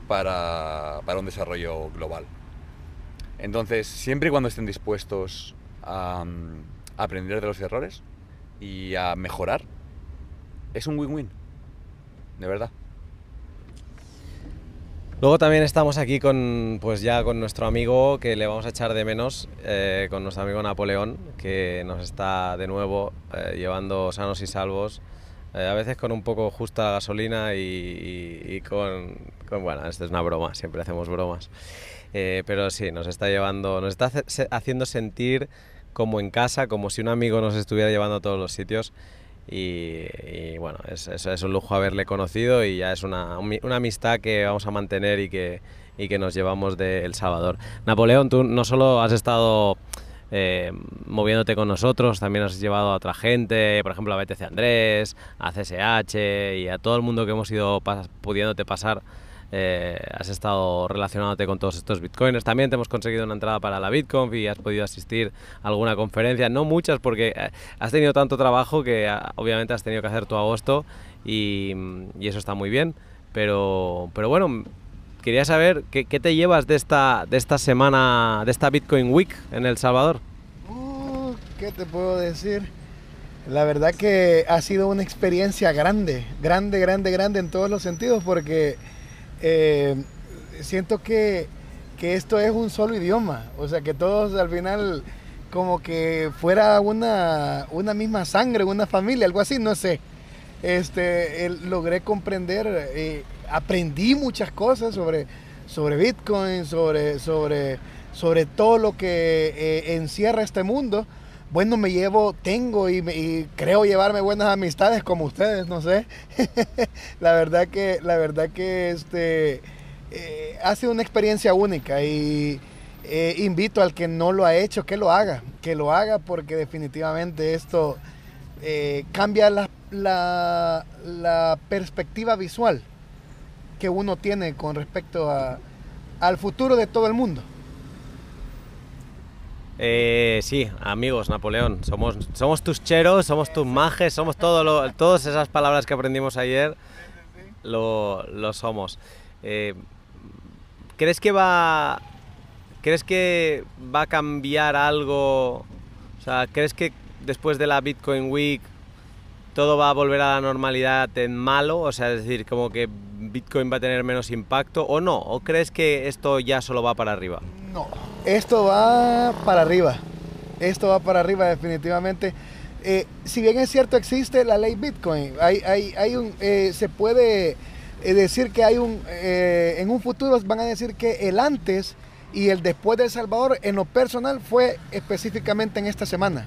para, para un desarrollo global. Entonces, siempre y cuando estén dispuestos a, mm, a aprender de los errores y a mejorar, es un win-win. De verdad. Luego también estamos aquí con, pues ya con nuestro amigo que le vamos a echar de menos, eh, con nuestro amigo Napoleón, que nos está de nuevo eh, llevando sanos y salvos, eh, a veces con un poco justa gasolina y, con, con- bueno, esto es una broma, siempre hacemos bromas, pero sí, nos está llevando, nos está haciendo sentir como en casa, como si un amigo nos estuviera llevando a todos los sitios. Y, bueno, es, es- un lujo haberle conocido y ya es una, un- una amistad que vamos a mantener y que, y que nos llevamos de El Salvador. Napoleón, tú no solo has estado eh, moviéndote con nosotros, también has llevado a otra gente, por ejemplo a BTC Andrés, a CSH y a todo el mundo que hemos ido pudiéndote pasar. Eh, has estado relacionándote con todos estos bitcoiners. También te hemos conseguido una entrada para la BitConf y has podido asistir a alguna conferencia. No muchas porque eh, has tenido tanto trabajo que ah, obviamente has tenido que hacer tu agosto y, y eso está muy bien. Pero, pero bueno, quería saber qué, qué te llevas de esta, de esta semana, de esta Bitcoin Week en El Salvador. Uh, ¿Qué te puedo decir? La verdad que ha sido una experiencia grande, grande, grande, grande en todos los sentidos, porque eh, siento que, que esto es un solo idioma, o sea, que todos al final como que fuera una, una misma sangre, una familia, algo así, no sé. Este, logré comprender, eh, aprendí muchas cosas sobre, sobre Bitcoin, sobre, sobre, sobre todo lo que eh, encierra este mundo. Bueno, me llevo, tengo y, y creo llevarme buenas amistades como ustedes, no sé. la verdad que, la verdad que este, eh, ha sido una experiencia única y eh, invito al que no lo ha hecho que lo haga, que lo haga porque definitivamente esto eh, cambia la, perspectiva visual que uno tiene con respecto al futuro de todo el mundo. Eh, sí, amigos, Napoleón, somos, somos tus cheros, somos tus majes, somos todo lo- todas esas palabras que aprendimos ayer, lo, somos. Eh, ¿Crees que va, crees que va a cambiar algo? O sea, ¿crees que después de la Bitcoin Week todo va a volver a la normalidad en malo? O sea, es decir, como que Bitcoin va a tener menos impacto o no? ¿O crees que esto ya solo va para arriba? Esto va para arriba. Esto va para arriba definitivamente. Eh, si bien es cierto, existe la ley Bitcoin, hay, hay, hay un, eh, se puede eh, decir que hay un, en un futuro van a decir que el antes y el después de El Salvador, en lo personal, fue específicamente en esta semana.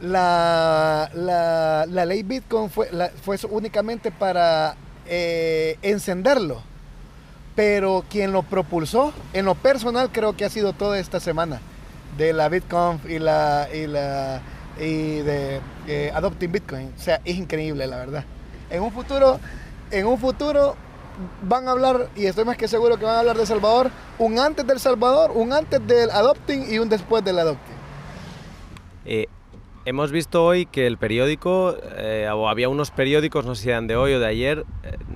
La, la, la ley Bitcoin fue, fue únicamente para encenderlo, pero quien lo propulsó, en lo personal, creo que ha sido toda esta semana de la BitConf y la, y la y de eh, Adopting Bitcoin. O sea, es increíble, la verdad. En un futuro, en un futuro van a hablar, y estoy más que seguro que van a hablar de Salvador, un antes del Salvador, un antes del Adopting y un después del Adopting. Eh, hemos visto hoy que el periódico, eh, o había unos periódicos, no sé si eran de hoy o de ayer,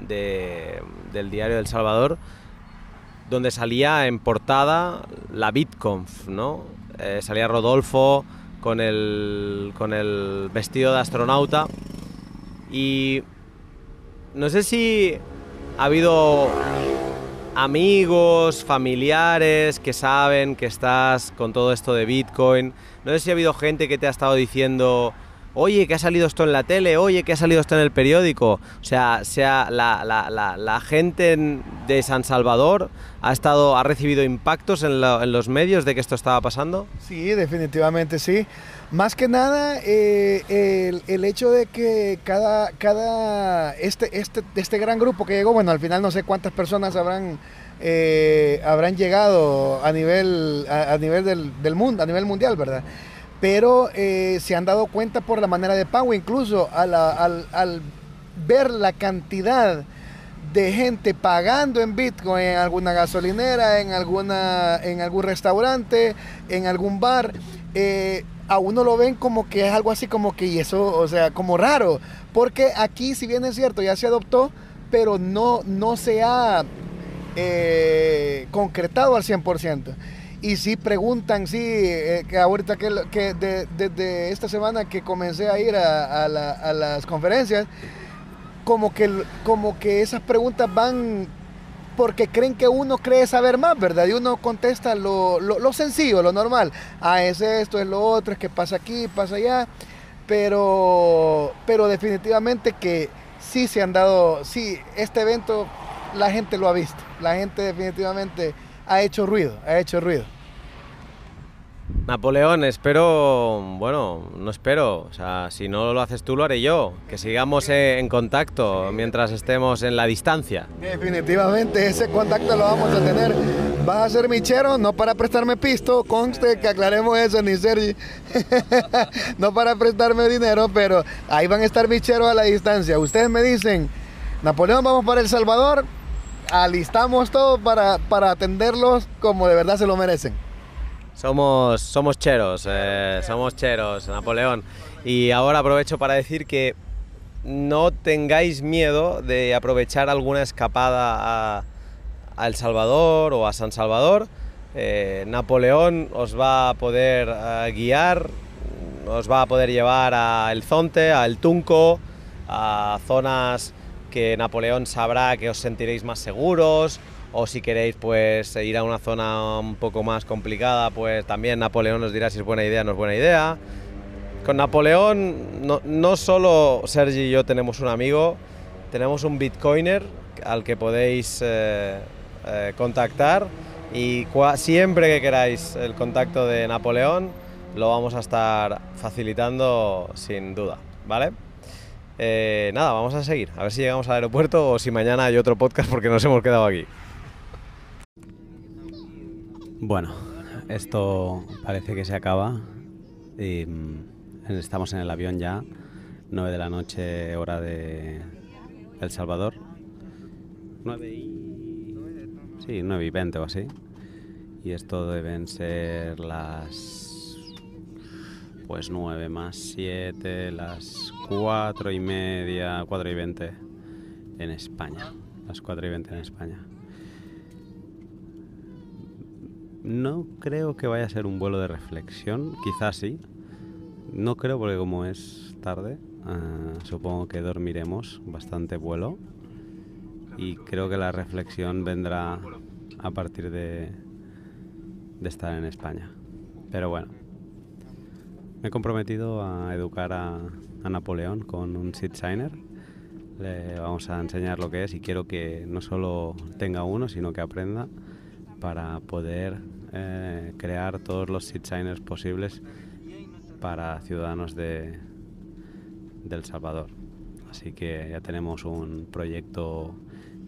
de, del diario del Salvador, donde salía en portada la BitConf, ¿no? salía Rodolfo, con el, con el vestido de astronauta. Y no sé si ha habido amigos, familiares que saben que estás con todo esto de Bitcoin. No sé si ha habido gente que te ha estado diciendo, oye, que ha salido esto en la tele, oye, que ha salido esto en el periódico. O sea, sea la, la, la, gente de San Salvador ha, estado, ha recibido impactos en, en, los medios de que esto estaba pasando. Sí, definitivamente sí. Más que nada, eh, el, el, hecho de que cada, cada este, este, este gran grupo que llegó, bueno, al final no sé cuántas personas habrán... Eh, habrán llegado a nivel, a, nivel del, del, mundo, a nivel mundial, ¿verdad? pero eh, se han dado cuenta por la manera de pago, incluso al, al, al, ver la cantidad de gente pagando en Bitcoin en alguna gasolinera, en, alguna, en algún restaurante, en algún bar. Eh, a uno lo ven como que es algo así como que, y eso, o sea, como raro, porque aquí, si bien es cierto, ya se adoptó, pero no, no se ha eh, concretado al 100%. Y sí preguntan, sí, eh, que ahorita que, desde de, esta semana que comencé a ir a, a, la, a, las conferencias, como que, como que esas preguntas van porque creen que uno cree saber más, ¿verdad? Y uno contesta lo, lo, lo sencillo, lo normal. Ah, es esto, es lo otro, es que pasa aquí, pasa allá. Pero, pero definitivamente que sí se han dado, sí, este evento la gente lo ha visto. La gente definitivamente ha hecho ruido, ha hecho ruido. Napoleón, espero, bueno, no espero, o sea, si no lo haces tú lo haré yo, que sigamos en contacto mientras estemos en la distancia. Definitivamente ese contacto lo vamos a tener. Vas a ser michero, no para prestarme pisto, conste que aclaremos eso, ni Sergi, no para prestarme dinero, pero ahí van a estar micheros a la distancia. Ustedes me dicen, Napoleón, vamos para El Salvador, alistamos todo para, para atenderlos como de verdad se lo merecen. Somos, somos cheros, eh, somos cheros, Napoleón. Y ahora aprovecho para decir que no tengáis miedo de aprovechar alguna escapada a, El Salvador o a San Salvador. Eh, Napoleón os va a poder uh, guiar, os va a poder llevar a El Zonte, a El Tunco, a zonas que Napoleón sabrá que os sentiréis más seguros, o si queréis pues ir a una zona un poco más complicada, pues también Napoleón os dirá si es buena idea o no es buena idea. Con Napoleón no, no solo Sergi y yo tenemos un amigo, tenemos un bitcoiner al que podéis eh, eh, contactar y siempre que queráis el contacto de Napoleón lo vamos a estar facilitando sin duda, ¿vale? Eh, nada, vamos a seguir, a ver si llegamos al aeropuerto o si mañana hay otro podcast porque nos hemos quedado aquí. Bueno, esto parece que se acaba. Y, estamos en el avión ya, 9 de la noche, hora de El Salvador. 9 y... Sí, 9 y 20 o así. Y esto deben ser las... Pues 9 más 7, las 4 y media, 4 y 20 en España. Las 4 y 20 en España. No creo que vaya a ser un vuelo de reflexión, quizás sí. No creo porque como es tarde, uh, supongo que dormiremos bastante vuelo y creo que la reflexión vendrá a partir de, de estar en España. Pero bueno, Me he comprometido a educar a, Napoleón con un seat signer. Le vamos a enseñar lo que es y quiero que no solo tenga uno, sino que aprenda para poder eh, crear todos los seat signers posibles para ciudadanos de, El Salvador. Así que ya tenemos un proyecto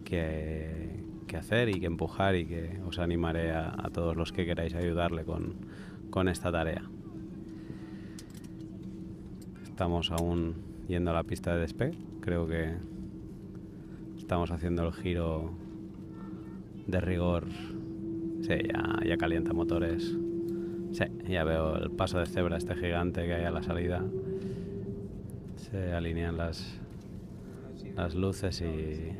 que, hacer y que empujar y que os animaré a, todos los que queráis ayudarle con esta tarea. Estamos aún yendo a la pista de despegue. Creo que estamos haciendo el giro de rigor. Sí, ya, ya calienta motores. Sí, ya veo el paso de cebra este gigante que hay a la salida. Se alinean las, las luces y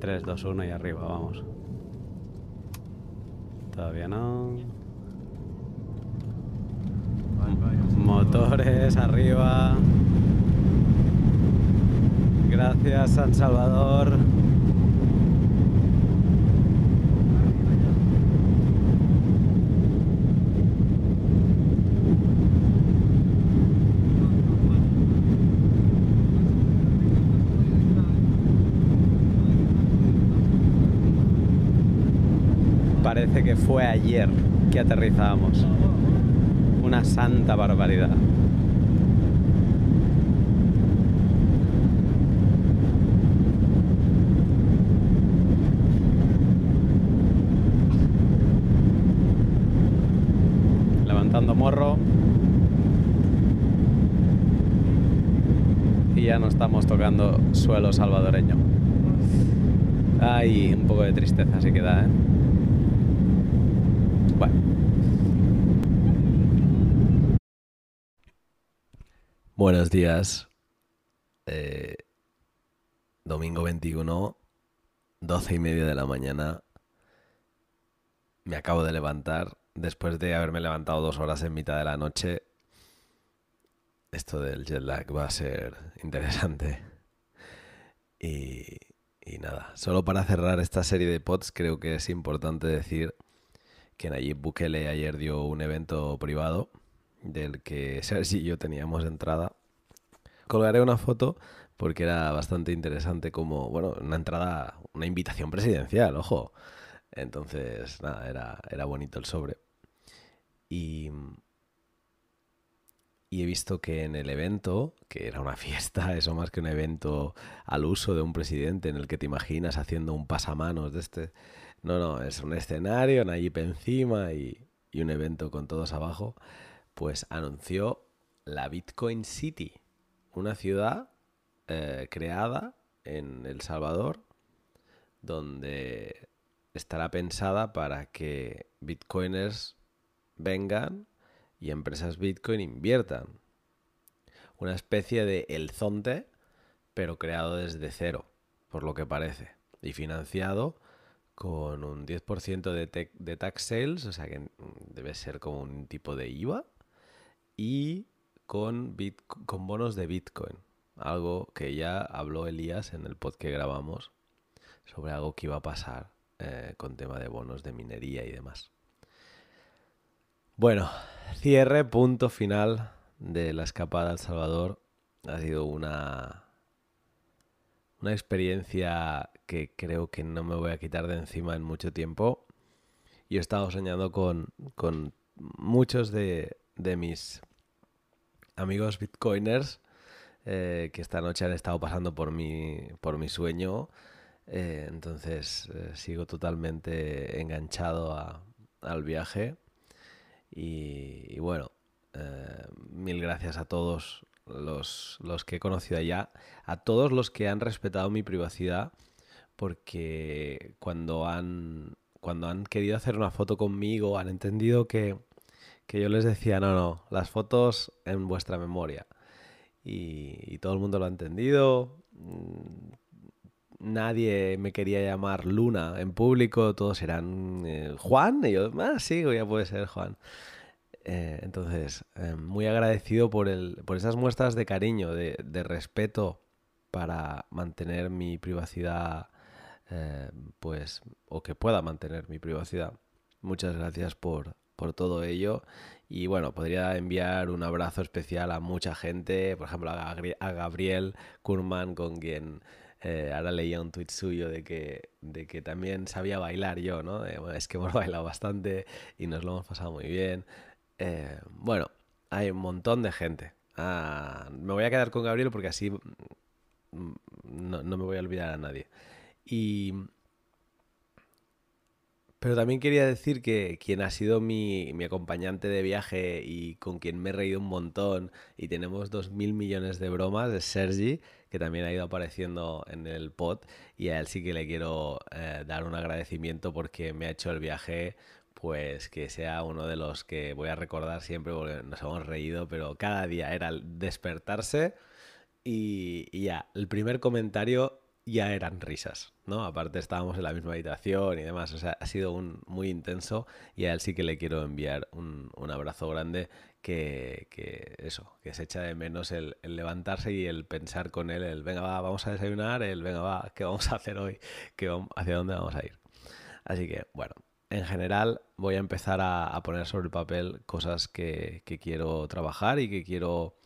3, 2, 1 y arriba, vamos. Todavía no. Motores arriba. Gracias San Salvador. Parece que fue ayer que aterrizamos una santa barbaridad. Levantando morro. Y ya no estamos tocando suelo salvadoreño. Ay, un poco de tristeza sí que da, ¿eh? Bueno. Buenos días. Eh, domingo 21, 12 y media de la mañana. Me acabo de levantar después de haberme levantado dos horas en mitad de la noche. Esto del jet lag va a ser interesante. Y, y nada, solo para cerrar esta serie de pods creo que es importante decir que Nayib Bukele ayer dio un evento privado del que Sergi y yo teníamos entrada. Colgaré una foto porque era bastante interesante como, bueno, una entrada, una invitación presidencial, ojo. Entonces, nada, era, era bonito el sobre. Y, y he visto que en el evento, que era una fiesta, eso más que un evento al uso de un presidente en el que te imaginas haciendo un pasamanos de este... No, no, es un escenario, Nayib encima y, y un evento con todos abajo pues anunció la Bitcoin City, una ciudad eh, creada en El Salvador, donde estará pensada para que bitcoiners vengan y empresas bitcoin inviertan. Una especie de El Zonte, pero creado desde cero, por lo que parece, y financiado con un 10% de, de tax sales, o sea que debe ser como un tipo de IVA, y con, bonos de Bitcoin. Algo que ya habló Elías en el pod que grabamos sobre algo que iba a pasar eh, con tema de bonos de minería y demás. Bueno, cierre, punto final de la escapada al Salvador. Ha sido una, una experiencia que creo que no me voy a quitar de encima en mucho tiempo. Y he estado soñando con, con muchos de, de mis amigos bitcoiners eh, que esta noche han estado pasando por mi, por mi sueño. Eh, entonces eh, sigo totalmente enganchado al viaje. Y, bueno, mil gracias a todos los, los que he conocido allá, a todos los que han respetado mi privacidad, porque cuando han, cuando han querido hacer una foto conmigo, han entendido que que yo les decía, no, no, las fotos en vuestra memoria. Y, todo el mundo lo ha entendido. Mm, nadie me quería llamar Luna en público, todos eran eh, Juan. Y yo, ah, sí, ya puede ser Juan. Eh, entonces, eh, muy agradecido por, el, por esas muestras de cariño, de, de respeto para mantener mi privacidad, pues, o que pueda mantener mi privacidad. Muchas gracias por, por todo ello. Y bueno, podría enviar un abrazo especial a mucha gente, por ejemplo a, Gabri- a Gabriel Kurman, con quien eh, ahora leía un tuit suyo de que, de que también sabía bailar yo, ¿no? Bueno, es que hemos bailado bastante y nos lo hemos pasado muy bien. Eh, bueno, hay un montón de gente. Ah, me voy a quedar con Gabriel porque así mm, no, no me voy a olvidar a nadie. Y... Pero también quería decir que quien ha sido mi, mi acompañante de viaje y con quien me he reído un montón y tenemos dos mil millones de bromas es Sergi, que también ha ido apareciendo en el pod y a él sí que le quiero eh, dar un agradecimiento porque me ha hecho el viaje pues que sea uno de los que voy a recordar siempre porque nos hemos reído, pero cada día era despertarse y, y ya, el primer comentario ya eran risas, ¿no? Aparte estábamos en la misma habitación y demás, o sea, ha sido un muy intenso y a él sí que le quiero enviar un, un abrazo grande que, que eso, que se echa de menos el, levantarse y el pensar con él, el venga va, vamos a desayunar, el venga va, ¿qué vamos a hacer hoy? ¿Qué vam- ¿Hacia dónde vamos a ir? Así que, bueno, en general voy a empezar a, a poner sobre el papel cosas que, que quiero trabajar y que quiero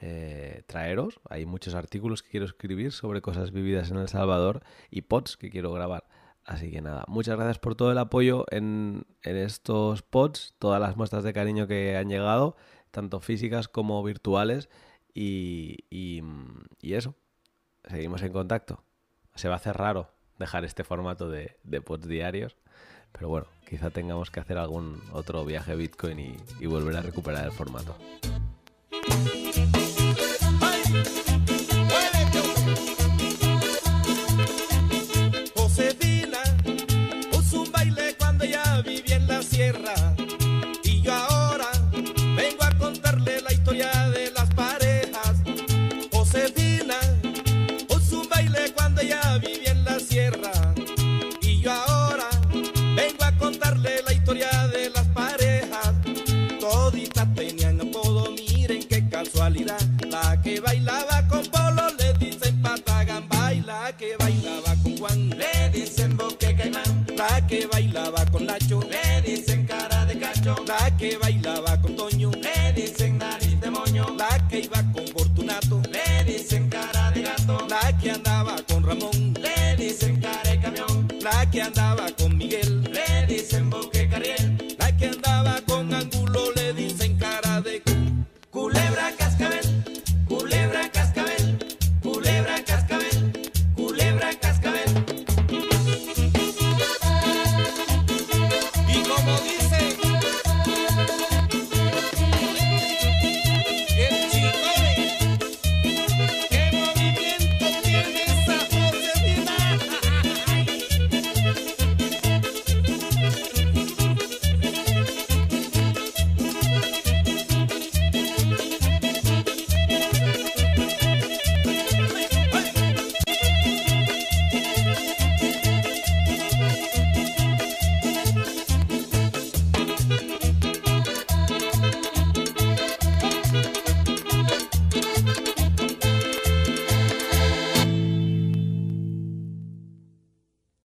eh, traeros. Hay muchos artículos que quiero escribir sobre cosas vividas en El Salvador y pods que quiero grabar. Así que nada, muchas gracias por todo el apoyo en, en estos pods, todas las muestras de cariño que han llegado, tanto físicas como virtuales. Y, y, eso, seguimos en contacto. Se va a hacer raro dejar este formato de, de pods diarios, pero bueno, quizá tengamos que hacer algún otro viaje Bitcoin y volver a recuperar el formato. Que andaba